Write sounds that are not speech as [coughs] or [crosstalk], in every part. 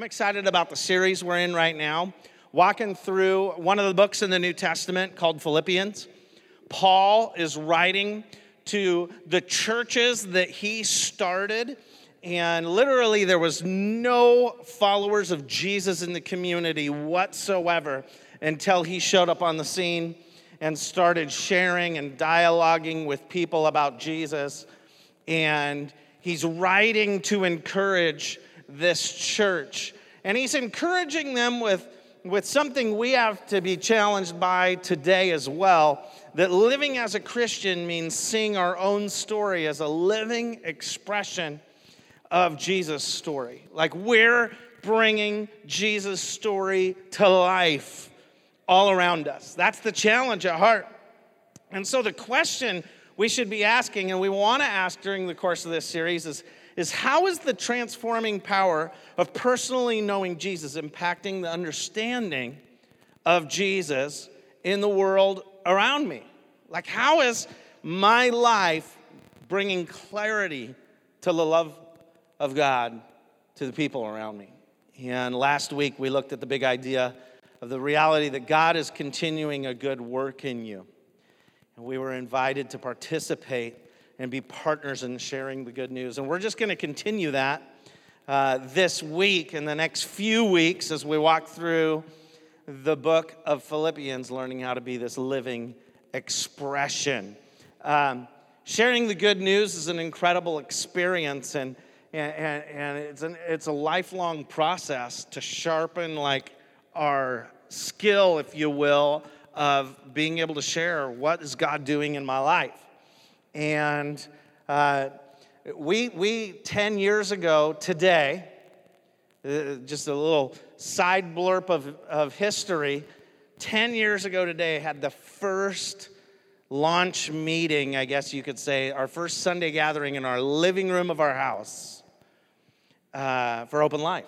I'm excited about the series we're in right now, walking through one of the books in the New Testament called Philippians. Paul is writing to the churches that he started, and literally there was no followers of Jesus in the community whatsoever until he showed up on the scene and started sharing and dialoguing with people about Jesus. And he's writing to encourage this church. And he's encouraging them with, with something we have to be challenged by today as well that living as a Christian means seeing our own story as a living expression of Jesus' story. Like we're bringing Jesus' story to life all around us. That's the challenge at heart. And so the question we should be asking, and we want to ask during the course of this series, is, is how is the transforming power of personally knowing Jesus impacting the understanding of Jesus in the world around me? Like, how is my life bringing clarity to the love of God to the people around me? And last week we looked at the big idea of the reality that God is continuing a good work in you. And we were invited to participate and be partners in sharing the good news. And we're just going to continue that uh, this week and the next few weeks as we walk through the book of Philippians, learning how to be this living expression. Um, sharing the good news is an incredible experience, and, and, and it's, an, it's a lifelong process to sharpen like our skill, if you will, of being able to share what is God doing in my life. And uh, we, we 10 years ago today, uh, just a little side blurb of, of history, 10 years ago today, had the first launch meeting, I guess you could say, our first Sunday gathering in our living room of our house uh, for Open Life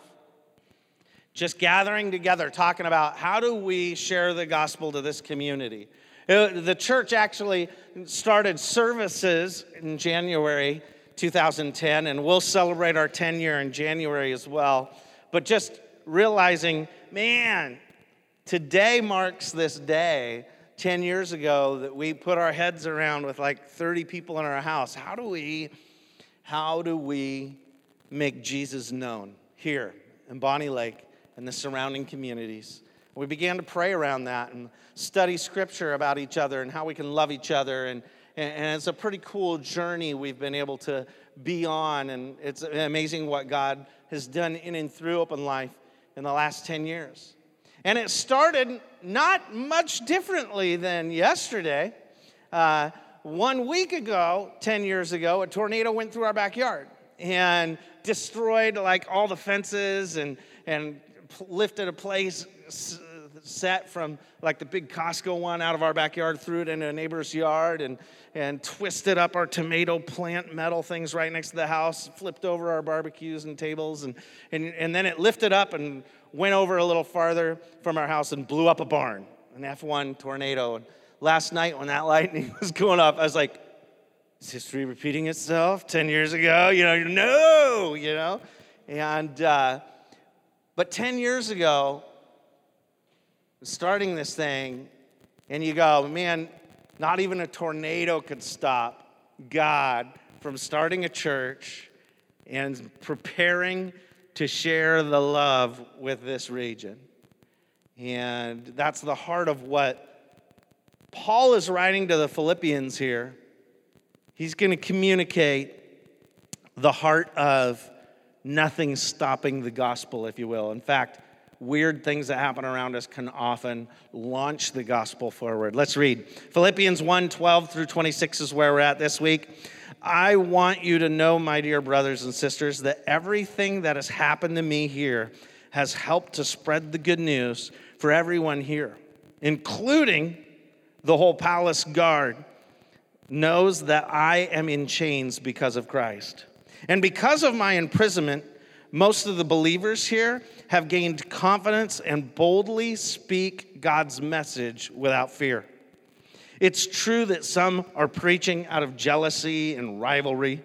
just gathering together, talking about how do we share the gospel to this community. Uh, the church actually started services in January 2010, and we'll celebrate our 10 year in January as well. But just realizing, man, today marks this day 10 years ago that we put our heads around with like 30 people in our house. How do we, how do we make Jesus known here in Bonney Lake? and the surrounding communities. We began to pray around that and study scripture about each other and how we can love each other. And, and it's a pretty cool journey we've been able to be on. And it's amazing what God has done in and through Open Life in the last 10 years. And it started not much differently than yesterday. Uh, one week ago, 10 years ago, a tornado went through our backyard and destroyed like all the fences and, and lifted a place set from like the big Costco one out of our backyard, threw it into a neighbor's yard, and, and twisted up our tomato plant metal things right next to the house, flipped over our barbecues and tables, and, and, and then it lifted up and went over a little farther from our house and blew up a barn, an F1 tornado. And last night when that lightning [laughs] was going off, I was like, is history repeating itself 10 years ago? You know, no, you know? And, uh, but 10 years ago, starting this thing, and you go, man, not even a tornado could stop God from starting a church and preparing to share the love with this region. And that's the heart of what Paul is writing to the Philippians here. He's going to communicate the heart of nothing stopping the gospel, if you will. In fact, weird things that happen around us can often launch the gospel forward. Let's read. Philippians 1 12 through 26 is where we're at this week. I want you to know, my dear brothers and sisters, that everything that has happened to me here has helped to spread the good news for everyone here, including the whole palace guard, knows that I am in chains because of Christ. And because of my imprisonment, most of the believers here have gained confidence and boldly speak God's message without fear. It's true that some are preaching out of jealousy and rivalry,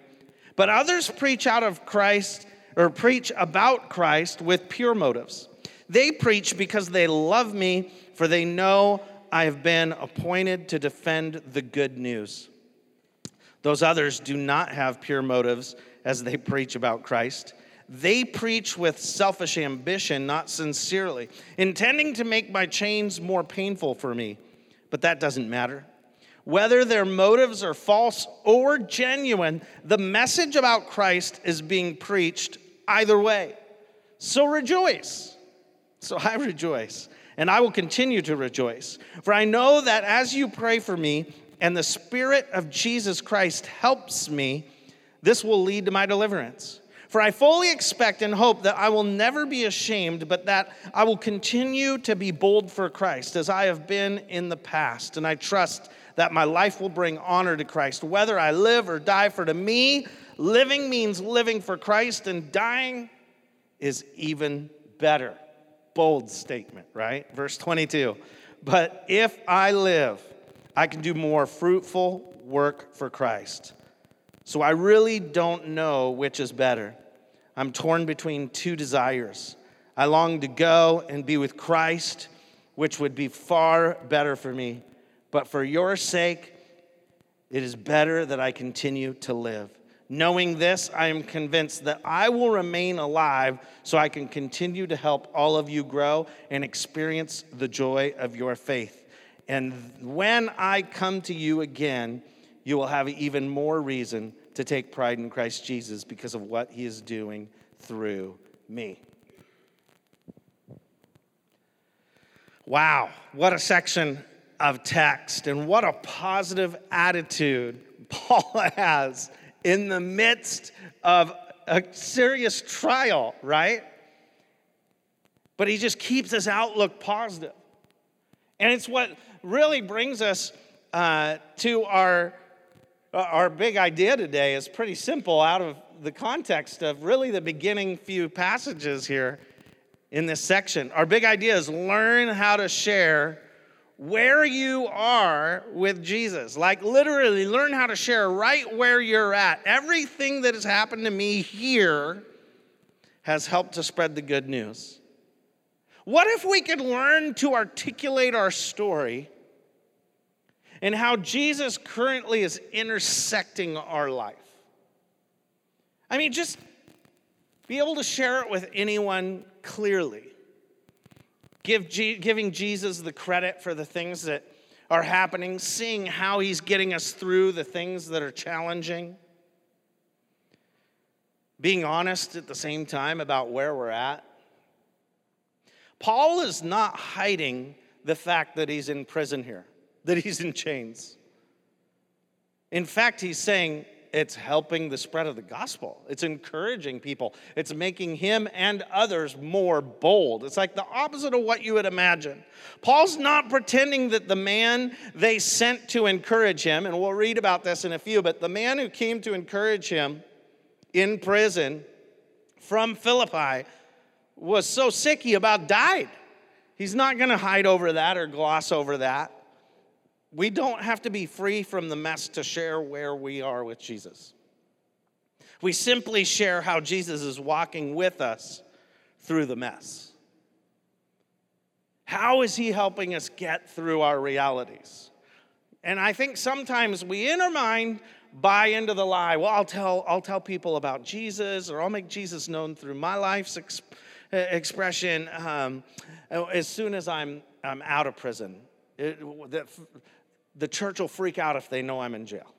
but others preach out of Christ or preach about Christ with pure motives. They preach because they love me, for they know I have been appointed to defend the good news. Those others do not have pure motives as they preach about Christ. They preach with selfish ambition, not sincerely, intending to make my chains more painful for me. But that doesn't matter. Whether their motives are false or genuine, the message about Christ is being preached either way. So rejoice. So I [laughs] rejoice, and I will continue to rejoice. For I know that as you pray for me, and the Spirit of Jesus Christ helps me, this will lead to my deliverance. For I fully expect and hope that I will never be ashamed, but that I will continue to be bold for Christ as I have been in the past. And I trust that my life will bring honor to Christ. Whether I live or die, for to me, living means living for Christ, and dying is even better. Bold statement, right? Verse 22. But if I live, I can do more fruitful work for Christ. So I really don't know which is better. I'm torn between two desires. I long to go and be with Christ, which would be far better for me. But for your sake, it is better that I continue to live. Knowing this, I am convinced that I will remain alive so I can continue to help all of you grow and experience the joy of your faith. And when I come to you again, you will have even more reason to take pride in Christ Jesus because of what he is doing through me. Wow, what a section of text and what a positive attitude [laughs] Paul has in the midst of a serious trial, right? But he just keeps his outlook positive. And it's what really brings us uh, to our Uh, our big idea today is pretty simple out of the context of really the beginning few passages here in this section. Our big idea is learn how to share where you are with Jesus. Like literally, learn how to share right where you're at. Everything that has happened to me here has helped to spread the good news. What if we could learn to articulate our story? And how Jesus currently is intersecting our life. I mean, just be able to share it with anyone clearly. Give G- giving Jesus the credit for the things that are happening, seeing how he's getting us through the things that are challenging. Being honest at the same time about where we're at. Paul is not hiding the fact that he's in prison here that he's in chains. In fact, he's saying it's helping the spread of the gospel. It's encouraging people. It's making him and others more bold. It's like the opposite of what you would imagine. Paul's not pretending that the man they sent to encourage him, and we'll read about this in a few, but the man who came to encourage him in prison from Philippi was so sick he about died. He's not going to hide over that or gloss over that. We don't have to be free from the mess to share where we are with Jesus. We simply share how Jesus is walking with us through the mess. How is he helping us get through our realities? And I think sometimes we, in our mind, buy into the lie. Well, I'll tell, I'll tell people about Jesus, or I'll make Jesus known through my life's exp- expression um, as soon as I'm, I'm out of prison. It, the, the church will freak out if they know I'm in jail.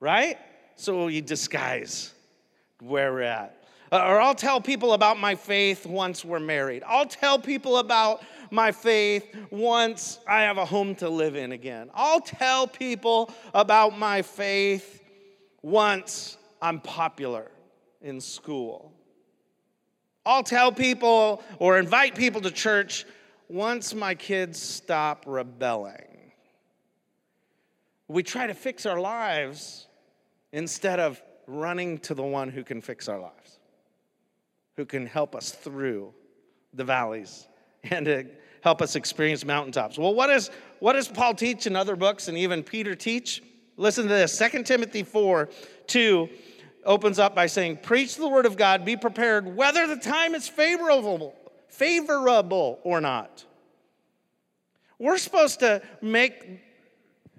Right? So you disguise where we're at. Uh, or I'll tell people about my faith once we're married. I'll tell people about my faith once I have a home to live in again. I'll tell people about my faith once I'm popular in school. I'll tell people or invite people to church once my kids stop rebelling. We try to fix our lives instead of running to the one who can fix our lives, who can help us through the valleys and to help us experience mountaintops. Well, what, is, what does Paul teach in other books and even Peter teach? Listen to this 2 Timothy 4 2. opens up by saying, Preach the word of God, be prepared whether the time is favorable, favorable or not. We're supposed to make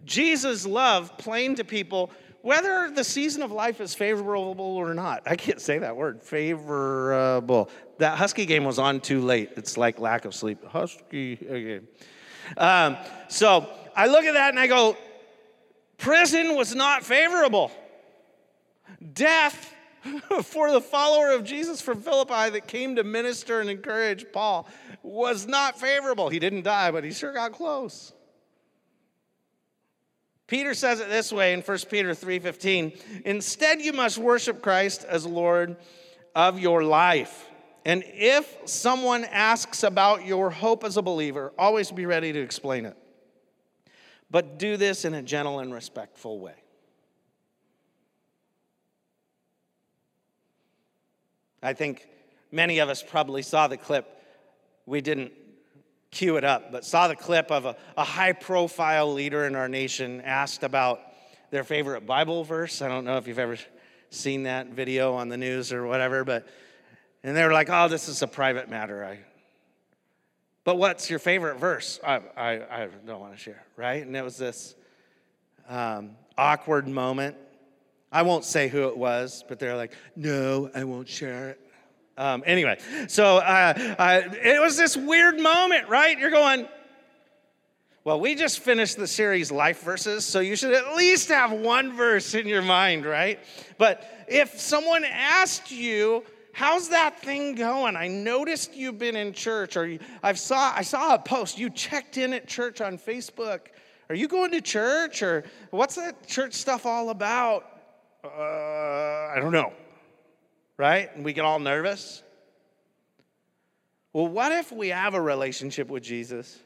Jesus' love plain to people whether the season of life is favorable or not. I can't say that word, favorable. That Husky game was on too late. It's like lack of sleep. Husky game. Um, so I look at that and I go, prison was not favorable. Death [laughs] for the follower of Jesus from Philippi that came to minister and encourage Paul was not favorable. He didn't die, but he sure got close. Peter says it this way in 1 Peter 3:15, "Instead you must worship Christ as Lord of your life." And if someone asks about your hope as a believer, always be ready to explain it. But do this in a gentle and respectful way. I think many of us probably saw the clip. We didn't cue it up, but saw the clip of a, a high profile leader in our nation asked about their favorite Bible verse. I don't know if you've ever seen that video on the news or whatever, but and they were like, "Oh, this is a private matter." I, but what's your favorite verse? I, I, I don't want to share, right? And it was this um, awkward moment. I won't say who it was, but they're like, "No, I won't share it." Um, anyway, so uh, uh, it was this weird moment, right? You're going, well, we just finished the series Life Verses, so you should at least have one verse in your mind, right? But if someone asked you, how's that thing going? I noticed you've been in church, or I've saw I saw a post. You checked in at church on Facebook. Are you going to church, or what's that church stuff all about? Uh, I don't know right? And we get all nervous. Well, what if we have a relationship with Jesus?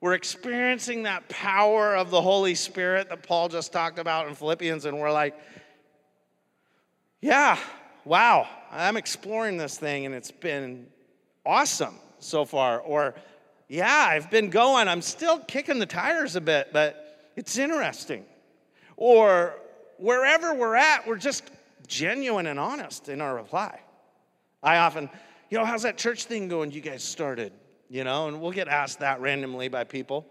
We're experiencing that power of the Holy Spirit that Paul just talked about in Philippians, and we're like, yeah, wow, I'm exploring this thing and it's been awesome so far. Or, yeah, I've been going, I'm still kicking the tires a bit, but it's interesting. Or, wherever we're at, we're just genuine and honest in our reply. I often, you know, how's that church thing going you guys started? You know, and we'll get asked that randomly by people.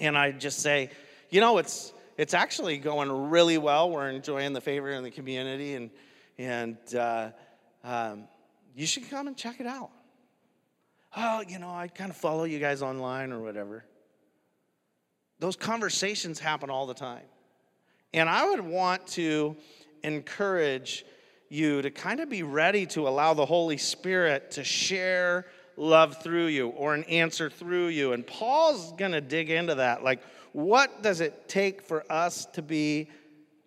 And I just say, you know, it's it's actually going really well. We're enjoying the favor in the community, and and uh, um, you should come and check it out. Oh, you know, I kind of follow you guys online or whatever. Those conversations happen all the time. And I would want to encourage you to kind of be ready to allow the Holy Spirit to share love through you or an answer through you. And Paul's going to dig into that. Like, what does it take for us to be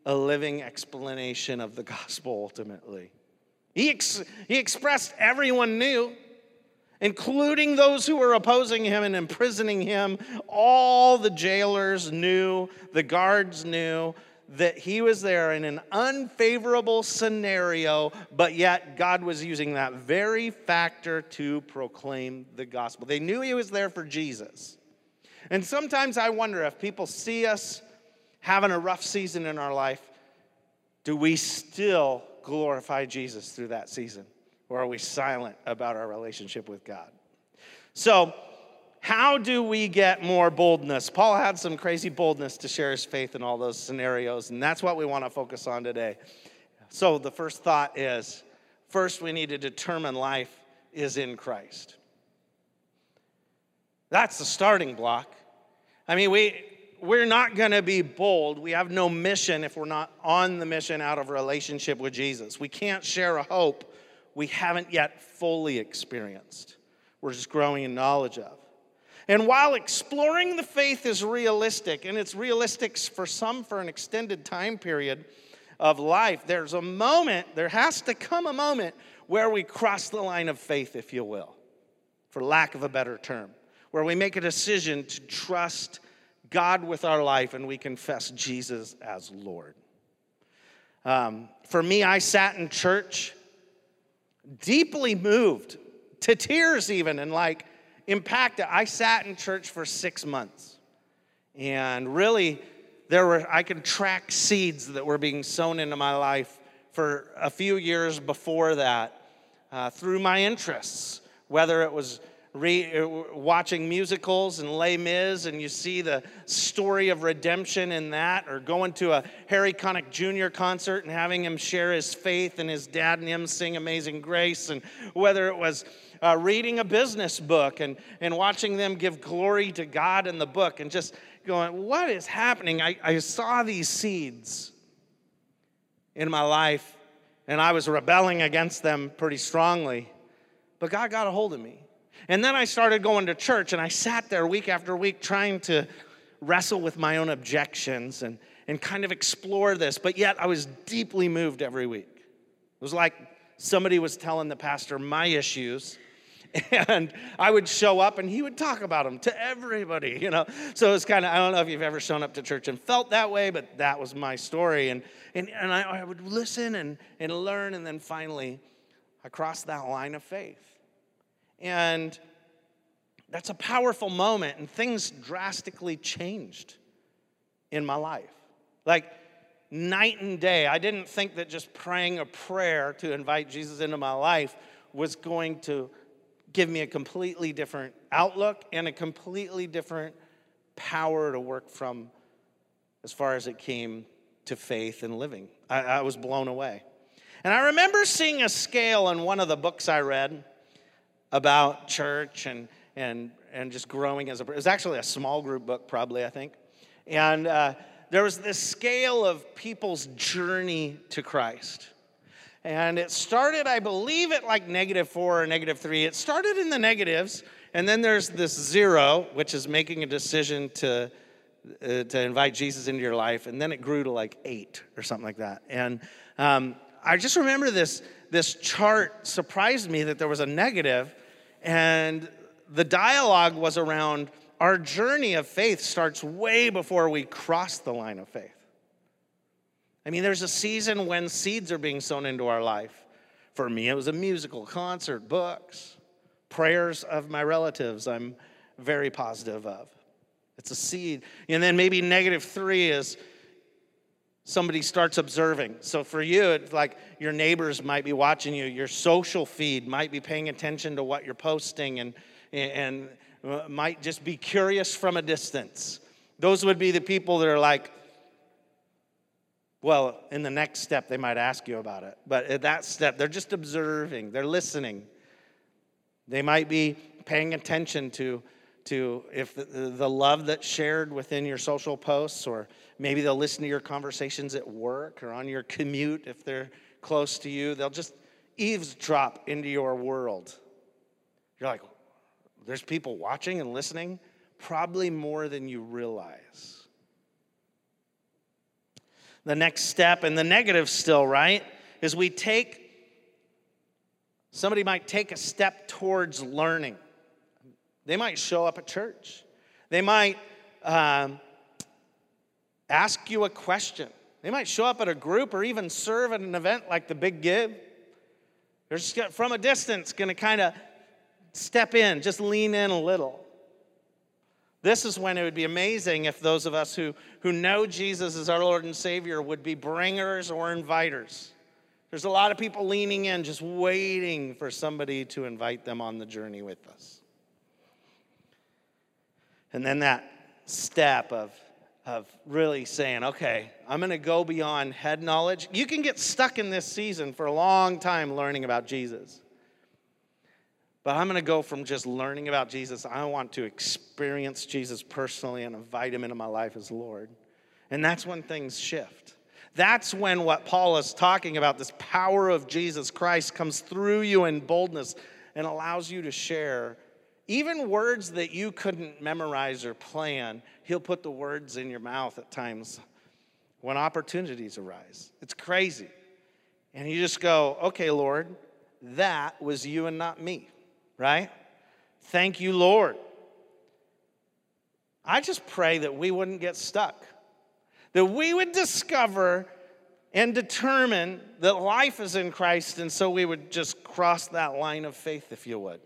a living explanation of the gospel ultimately? He, ex- he expressed everyone knew, including those who were opposing him and imprisoning him. All the jailers knew, the guards knew, that he was there in an unfavorable scenario, but yet God was using that very factor to proclaim the gospel. They knew he was there for Jesus. And sometimes I wonder if people see us having a rough season in our life, do we still glorify Jesus through that season? Or are we silent about our relationship with God? So, how do we get more boldness? Paul had some crazy boldness to share his faith in all those scenarios, and that's what we want to focus on today. So, the first thought is first, we need to determine life is in Christ. That's the starting block. I mean, we, we're not going to be bold. We have no mission if we're not on the mission out of relationship with Jesus. We can't share a hope we haven't yet fully experienced. We're just growing in knowledge of. And while exploring the faith is realistic, and it's realistic for some for an extended time period of life, there's a moment, there has to come a moment where we cross the line of faith, if you will, for lack of a better term, where we make a decision to trust God with our life and we confess Jesus as Lord. Um, for me, I sat in church deeply moved to tears, even, and like, impacted. I sat in church for six months, and really, there were I could track seeds that were being sown into my life for a few years before that uh, through my interests, whether it was re- uh, watching musicals and Les Mis, and you see the story of redemption in that, or going to a Harry Connick Jr. concert and having him share his faith and his dad and him sing Amazing Grace, and whether it was uh, reading a business book and, and watching them give glory to God in the book and just going, What is happening? I, I saw these seeds in my life and I was rebelling against them pretty strongly, but God got a hold of me. And then I started going to church and I sat there week after week trying to wrestle with my own objections and, and kind of explore this, but yet I was deeply moved every week. It was like somebody was telling the pastor my issues [laughs] and I would show up and he would talk about them to everybody, you know. So it's kind of, I don't know if you've ever shown up to church and felt that way, but that was my story. And, and, and I, I would listen and, and learn, and then finally, I crossed that line of faith. And that's a powerful moment, and things drastically changed in my life. Like, night and day. I didn't think that just praying a prayer to invite Jesus into my life was going to give me a completely different outlook and a completely different power to work from as far as it came to faith and living. I, I was blown away. And I remember seeing a scale in one of the books I read about church and, and, and just growing as a it was actually a small group book probably i think and uh, there was this scale of people's journey to christ and it started, I believe, at like negative four or negative three. It started in the negatives, and then there's this zero, which is making a decision to, uh, to invite Jesus into your life, and then it grew to like eight or something like that. And um, I just remember this, this chart surprised me that there was a negative, and the dialogue was around our journey of faith starts way before we cross the line of faith. I mean, there's a season when seeds are being sown into our life. For me, it was a musical, concert, books, prayers of my relatives, I'm very positive of. It's a seed. And then maybe negative three is somebody starts observing. So for you, it's like your neighbors might be watching you, your social feed might be paying attention to what you're posting and, and might just be curious from a distance. Those would be the people that are like, well, in the next step, they might ask you about it. But at that step, they're just observing, they're listening. They might be paying attention to, to if the, the love that's shared within your social posts, or maybe they'll listen to your conversations at work or on your commute if they're close to you. They'll just eavesdrop into your world. You're like, there's people watching and listening, probably more than you realize the next step, and the negative still, right? Is we take, somebody might take a step towards learning. They might show up at church. They might um, ask you a question. They might show up at a group or even serve at an event like the Big Give. They're just from a distance going to kind of step in, just lean in a little. This is when it would be amazing if those of us who, who know Jesus as our Lord and Savior would be bringers or inviters. There's a lot of people leaning in, just waiting for somebody to invite them on the journey with us. And then that step of, of really saying, okay, I'm going to go beyond head knowledge. You can get stuck in this season for a long time learning about Jesus. But I'm going to go from just learning about Jesus. I want to experience Jesus personally and invite him into my life as Lord. And that's when things shift. That's when what Paul is talking about, this power of Jesus Christ, comes through you in boldness and allows you to share even words that you couldn't memorize or plan. He'll put the words in your mouth at times when opportunities arise. It's crazy. And you just go, okay, Lord, that was you and not me right? Thank you, Lord. I just pray that we wouldn't get stuck, that we would discover and determine that life is in Christ, and so we would just cross that line of faith, if you would.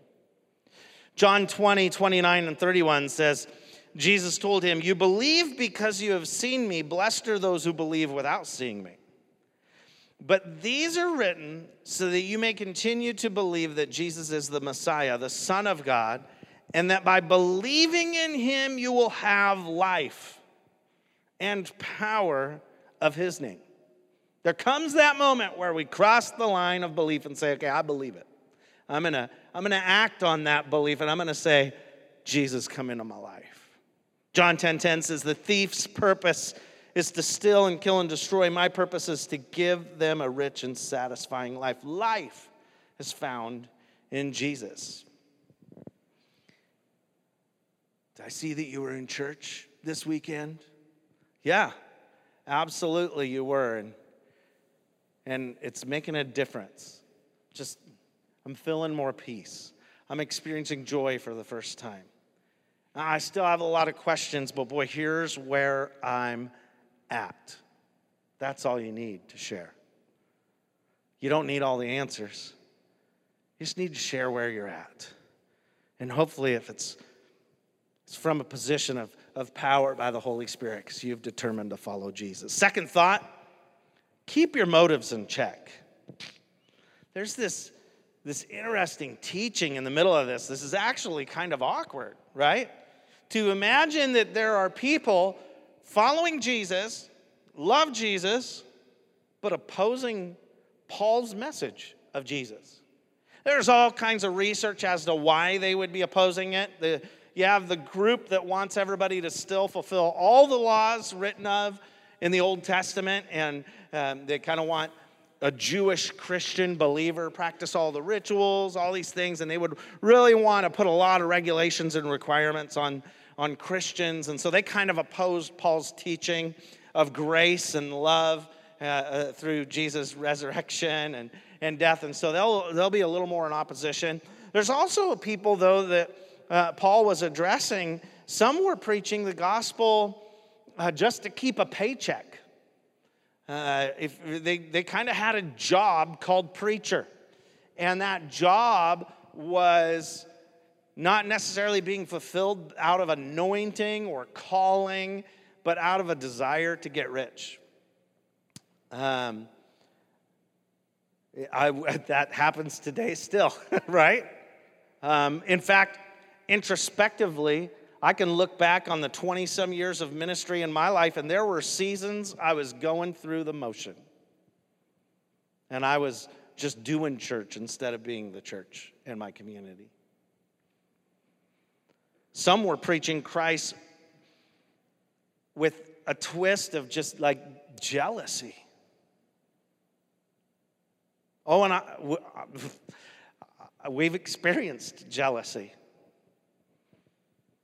John 20, 29, and 31 says, Jesus told him, You believe because you have seen me. Blessed are those who believe without seeing me. But these are written so that you may continue to believe that Jesus is the Messiah, the Son of God, and that by believing in him you will have life and power of his name. There comes that moment where we cross the line of belief and say, okay, I believe it. I'm gonna, I'm gonna act on that belief and I'm gonna say, Jesus, come into my life. John 10 10 says, The thief's purpose is to steal and kill and destroy. My purpose is to give them a rich and satisfying life. Life is found in Jesus. Did I see that you were in church this weekend? Yeah, absolutely you were. And, and it's making a difference. Just, I'm feeling more peace. I'm experiencing joy for the first time. I still have a lot of questions, but boy, here's where I'm at. That's all you need to share. You don't need all the answers. You just need to share where you're at. And hopefully, if it's, it's from a position of, of power by the Holy Spirit, because you've determined to follow Jesus. Second thought keep your motives in check. There's this, this interesting teaching in the middle of this. This is actually kind of awkward, right? To imagine that there are people following Jesus, love Jesus, but opposing Paul's message of Jesus. There's all kinds of research as to why they would be opposing it. The, you have the group that wants everybody to still fulfill all the laws written of in the Old Testament, and um, they kind of want a Jewish Christian believer practice all the rituals, all these things, and they would really want to put a lot of regulations and requirements on on Christians. And so they kind of opposed Paul's teaching of grace and love uh, uh, through Jesus' resurrection and, and death. And so they'll, they'll be a little more in opposition. There's also people, though, that uh, Paul was addressing. Some were preaching the gospel uh, just to keep a paycheck. Uh, if they, they kind of had a job called preacher. And that job was not necessarily being fulfilled out of anointing or calling, but out of a desire to get rich. Um, I, that happens today still, [laughs] right? Um, in fact, introspectively, I can look back on the 20 some years of ministry in my life, and there were seasons I was going through the motion. And I was just doing church instead of being the church in my community. Some were preaching Christ with a twist of just like jealousy. Oh, and I, [laughs] we've experienced jealousy.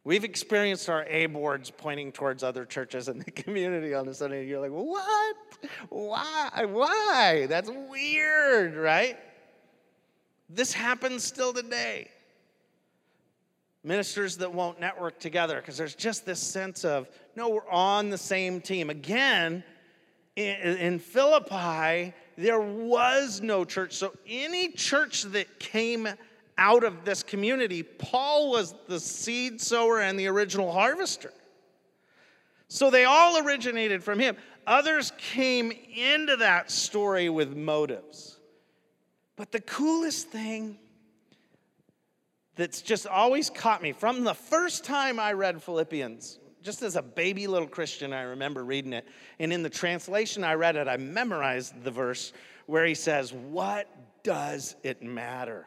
We've experienced our A boards pointing towards other churches in the [laughs] community on a Sunday. And you're like, what? Why? Why? That's weird, right? This happens still today ministers that won't network together because there's just this sense of, no, we're on the same team. Again, in, in Philippi, there was no church. So any church that came out of this community, Paul was the seed sower and the original harvester. So they all originated from him. Others came into that story with motives. But the coolest thing that's just always caught me from the first time I read Philippians. Just as a baby little Christian, I remember reading it. And in the translation I read it, I memorized the verse where he says, What does it matter?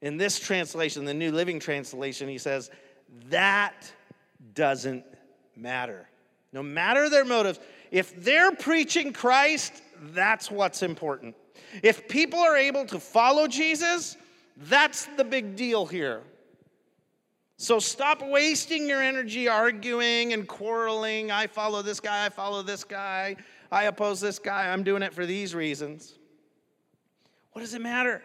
In this translation, the New Living Translation, he says, That doesn't matter. No matter their motives, if they're preaching Christ, that's what's important. If people are able to follow Jesus, that's the big deal here. So stop wasting your energy arguing and quarreling. I follow this guy, I follow this guy, I oppose this guy, I'm doing it for these reasons. What does it matter?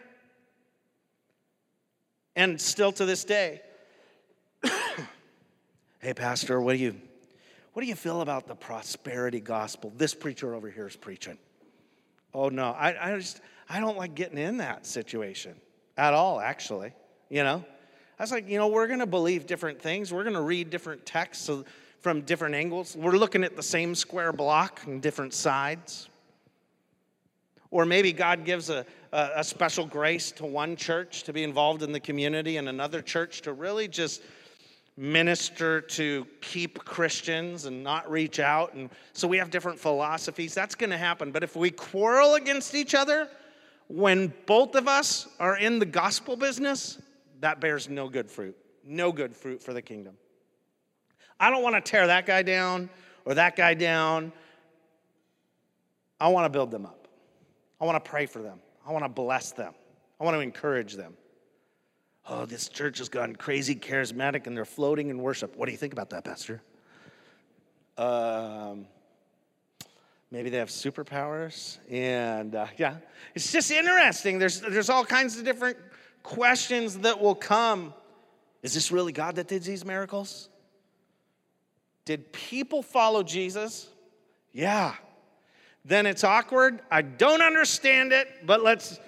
And still to this day, [coughs] hey, Pastor, what do you what do you feel about the prosperity gospel? This preacher over here is preaching. Oh no, I, I just I don't like getting in that situation at all, actually. You know, I was like, you know, we're to believe different things. We're to read different texts from different angles. We're looking at the same square block on different sides. Or maybe God gives a, a, special grace to one church to be involved in the community and another church to really just minister to keep Christians and not reach out. And so we have different philosophies. That's going to happen. But if we quarrel against each other, when both of us are in the gospel business, that bears no good fruit. No good fruit for the kingdom. I don't want to tear that guy down or that guy down. I want to build them up. I want to pray for them. I want to bless them. I want to encourage them. Oh, this church has gone crazy charismatic and they're floating in worship. What do you think about that, Pastor? Um, maybe they have superpowers. And uh, yeah, it's just interesting. There's, there's all kinds of different questions that will come. Is this really God that did these miracles? Did people follow Jesus? Yeah. Then it's awkward. I don't understand it, but let's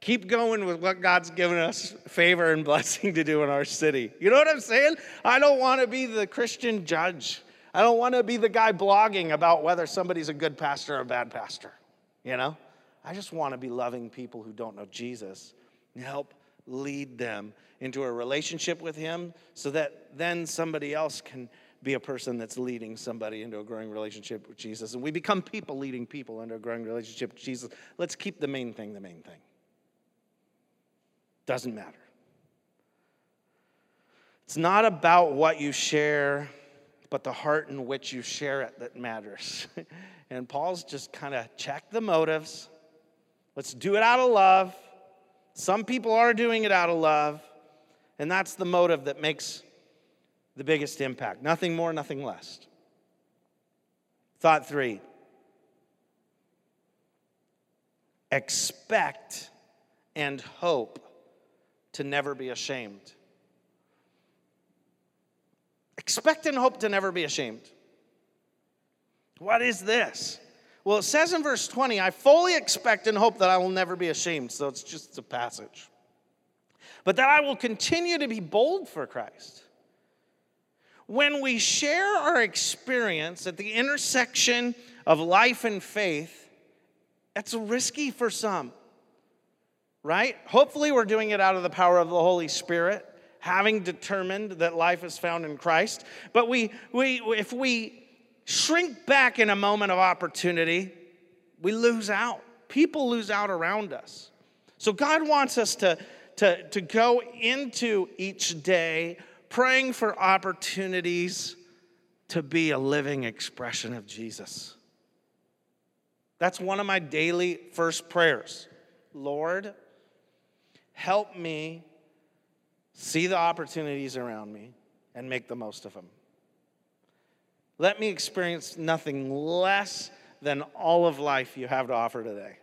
keep going with what God's given us favor and [laughs] blessing to do in our city. You know what I'm saying? I don't want to be the Christian judge. I don't want to be the guy blogging about whether somebody's a good pastor or a bad pastor. You know? I just want to be loving people who don't know Jesus and help lead them into a relationship with Him so that then somebody else can be a person that's leading somebody into a growing relationship with Jesus. And we become people leading people into a growing relationship with Jesus. Let's keep the main thing the main thing. Doesn't matter. It's not about what you share, but the heart in which you share it that matters. [laughs] and Paul's just kind of check the motives. Let's do it out of love. Some people are doing it out of love, and that's the motive that makes the biggest impact. Nothing more, nothing less. Thought three expect and hope to never be ashamed. Expect and hope to never be ashamed. What is this? Well, it says in verse 20, I fully expect and hope that I will never be ashamed. So it's just a passage. But that I will continue to be bold for Christ. When we share our experience at the intersection of life and faith, it's risky for some right? Hopefully, we're doing it out of the power of the Holy Spirit, having determined that life is found in Christ. But we, we, if we shrink back in a moment of opportunity, we lose out. People lose out around us. So, God wants us to, to, to go into each day praying for opportunities to be a living expression of Jesus. That's one of my daily first prayers. Lord, Help me see the opportunities around me and make the most of them. Let me experience nothing less than all of life you have to offer today.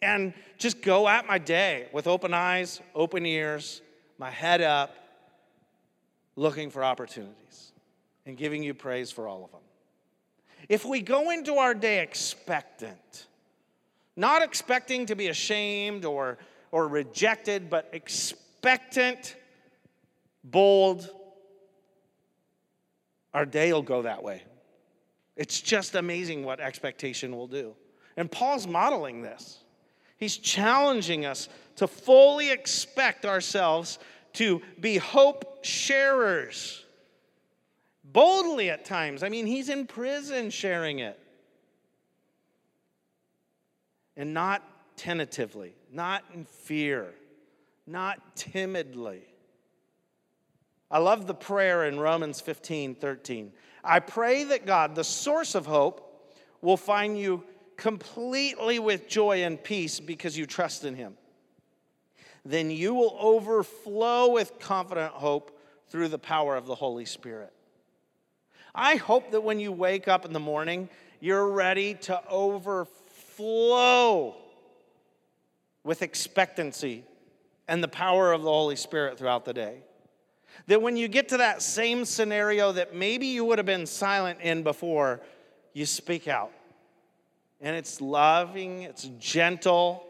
And just go at my day with open eyes, open ears, my head up, looking for opportunities and giving you praise for all of them. If we go into our day expectant, not expecting to be ashamed or, or rejected, but expectant, bold. Our day will go that way. It's just amazing what expectation will do. And Paul's modeling this. He's challenging us to fully expect ourselves to be hope sharers. Boldly at times. I mean, he's in prison sharing it and not tentatively, not in fear, not timidly. I love the prayer in Romans 15 13. I pray that God, the source of hope, will find you completely with joy and peace because you trust in Him. Then you will overflow with confident hope through the power of the Holy Spirit. I hope that when you wake up in the morning, you're ready to overflow with expectancy and the power of the Holy Spirit throughout the day. That when you get to that same scenario that maybe you would have been silent in before, you speak out. And it's loving, it's gentle.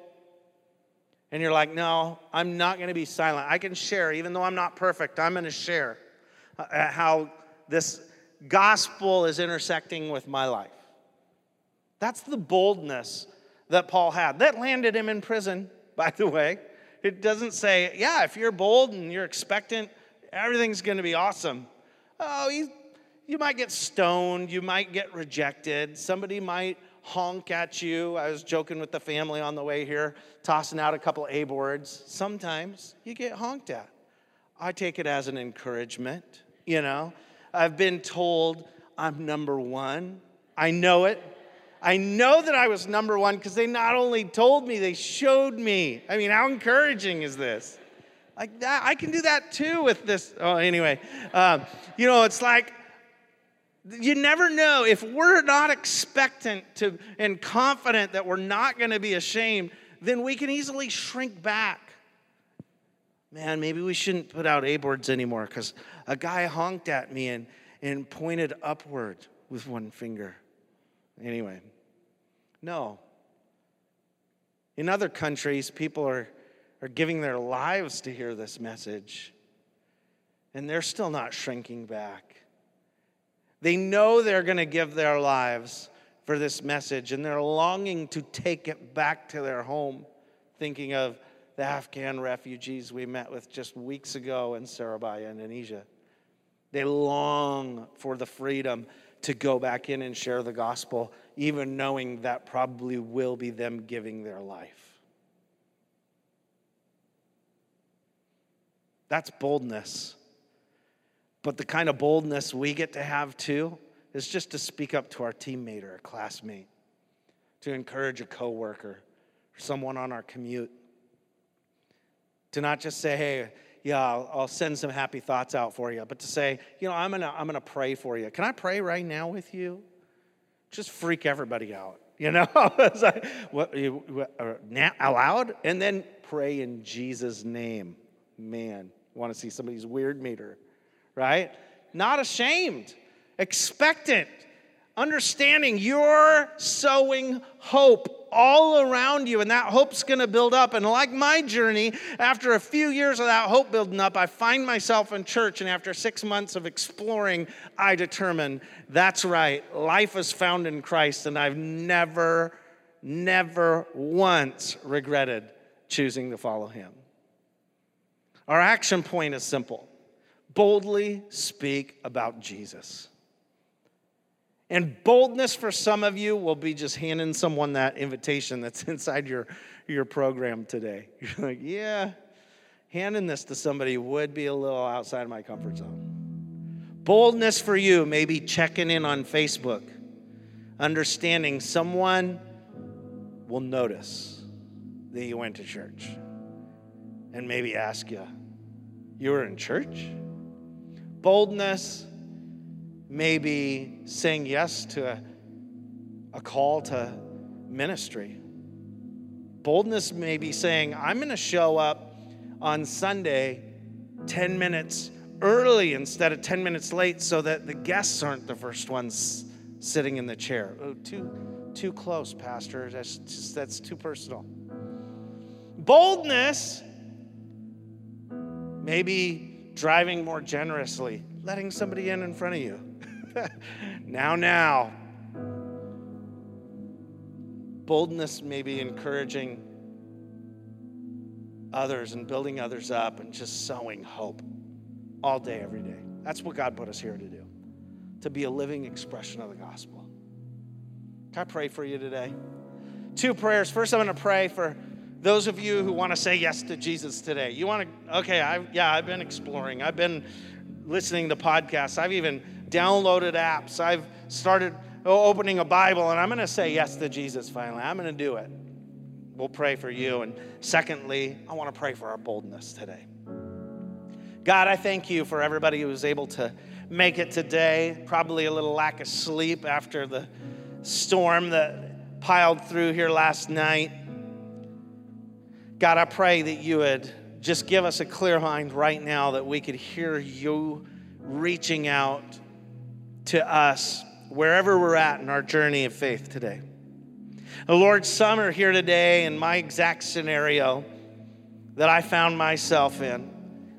And you're like, no, I'm not going to be silent. I can share, even though I'm not perfect, I'm going to share uh, how this gospel is intersecting with my life. That's the boldness that Paul had. That landed him in prison, by the way. It doesn't say, yeah, if you're bold and you're expectant, everything's going to be awesome. Oh, you, you might get stoned, you might get rejected, somebody might honk at you. I was joking with the family on the way here, tossing out a couple A boards. Sometimes you get honked at. I take it as an encouragement, you know. I've been told I'm number one. I know it. I know that I was number one because they not only told me, they showed me. I mean, how encouraging is this? Like that, I can do that too with this. Oh, anyway, um, you know, it's like you never know if we're not expectant to and confident that we're not going to be ashamed, then we can easily shrink back. Man, maybe we shouldn't put out A boards anymore because a guy honked at me and, and pointed upward with one finger. Anyway, no. In other countries, people are, are giving their lives to hear this message, and they're still not shrinking back. They know they're going to give their lives for this message, and they're longing to take it back to their home, thinking of the Afghan refugees we met with just weeks ago in Surabaya, Indonesia. They long for the freedom to go back in and share the gospel, even knowing that probably will be them giving their life. That's boldness. But the kind of boldness we get to have too is just to speak up to our teammate or a classmate, to encourage a coworker or someone on our commute. To not just say, hey, yeah, I'll, send some happy thoughts out for you, but to say, you know, I'm gonna, I'm gonna pray for you. Can I pray right now with you? Just freak everybody out, [laughs] you know? like, what, what, uh, now, aloud? And then pray in Jesus' name. Man, want to see somebody's weird meter right? Not ashamed, expectant, understanding you're sowing hope all around you, and that hope's gonna build up. And like my journey, after a few years of that hope building up, I find myself in church, and after six months of exploring, I determine that's right, life is found in Christ, and I've never, never once regretted choosing to follow Him. Our action point is simple boldly speak about Jesus. And boldness for some of you will be just handing someone that invitation that's [laughs] inside your, your program today. [laughs] You're like, yeah, handing this to somebody would be a little outside of my comfort zone. Boldness for you, maybe checking in on Facebook, understanding someone will notice that you went to church and maybe ask you, You were in church? Boldness maybe saying yes to a, a call to ministry. Boldness may be saying, I'm going to show up on Sunday 10 minutes early instead of 10 minutes late so that the guests aren't the first ones sitting in the chair. Oh, too, too close, Pastor. That's, just, that's too personal. Boldness, maybe driving more generously, letting somebody in in front of you. [laughs] now, now. Boldness may be encouraging others and building others up and just sowing hope all day, every day. That's what God put us here to do, to be a living expression of the gospel. Can I pray for you today? Two prayers. First, I'm going to pray for those of you who want to say yes to Jesus today, you want to, okay, I, yeah, I've been exploring. I've been listening to podcasts. I've even downloaded apps. I've started opening a Bible, and I'm going to say yes to Jesus finally. I'm going to do it. We'll pray for you. And secondly, I want to pray for our boldness today. God, I thank you for everybody who was able to make it today. Probably a little lack of sleep after the storm that piled through here last night. God, I pray that you would just give us a clear mind right now that we could hear you reaching out to us wherever we're at in our journey of faith today. Lord, some are here today in my exact scenario that I found myself in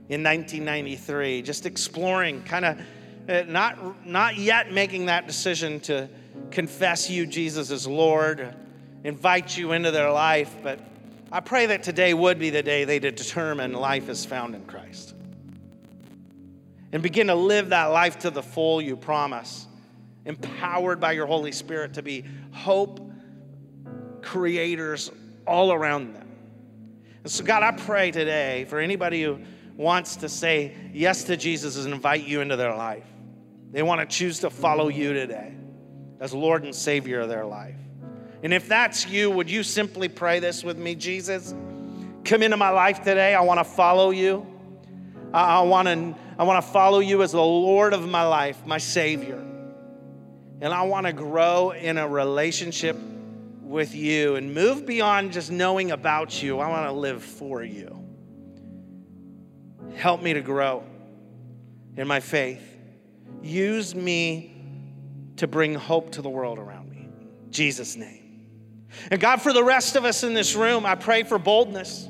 in 1993, just exploring, kind of uh, not, not yet making that decision to confess you, Jesus, as Lord invite you into their life, but I pray that today would be the day they determine life is found in Christ. And begin to live that life to the full you promise, empowered by your Holy Spirit to be hope creators all around them. And so, God, I pray today for anybody who wants to say yes to Jesus and invite you into their life. They want to choose to follow you today as Lord and Savior of their life. And if that's you, would you simply pray this with me? Jesus, come into my life today. I want to follow you. I, want to, I want to follow you as the Lord of my life, my Savior. And I want to grow in a relationship with you and move beyond just knowing about you. I want to live for you. Help me to grow in my faith. Use me to bring hope to the world around me. In Jesus' name. And God, for the rest of us in this room, I pray for boldness.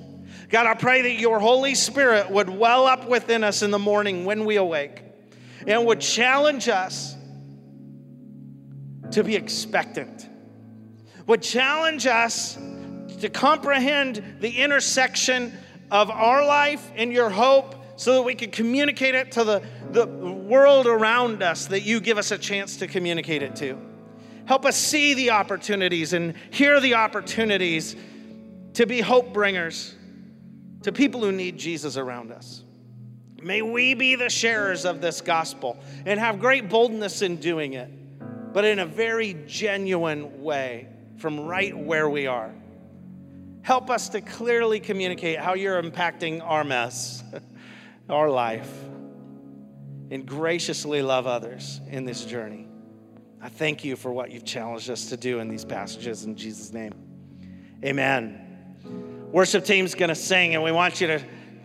God, I pray that your Holy Spirit would well up within us in the morning when we awake and would challenge us to be expectant would challenge us to comprehend the intersection of our life and your hope so that we can communicate it to the, the world around us that you give us a chance to communicate it to. Help us see the opportunities and hear the opportunities to be hope bringers to people who need Jesus around us. May we be the sharers of this gospel and have great boldness in doing it, but in a very genuine way from right where we are. Help us to clearly communicate how you're impacting our mess, [laughs] our life, and graciously love others in this journey. I thank you for what you've challenged us to do in these passages in Jesus' name. Amen. Worship team's going to sing, and we want you to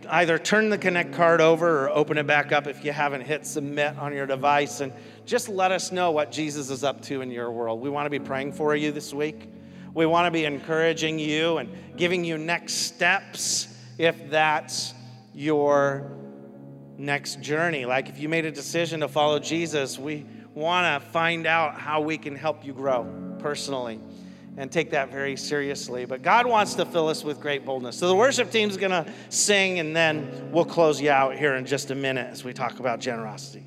either turn the Connect card over or open it back up if you haven't hit submit on your device. And just let us know what Jesus is up to in your world. We want to be praying for you this week. We want to be encouraging you and giving you next steps if that's your next journey. Like if you made a decision to follow Jesus, we want to find out how we can help you grow personally and take that very seriously. But God wants to fill us with great boldness. So the worship team's going to sing, and then we'll close you out here in just a minute as we talk about generosity.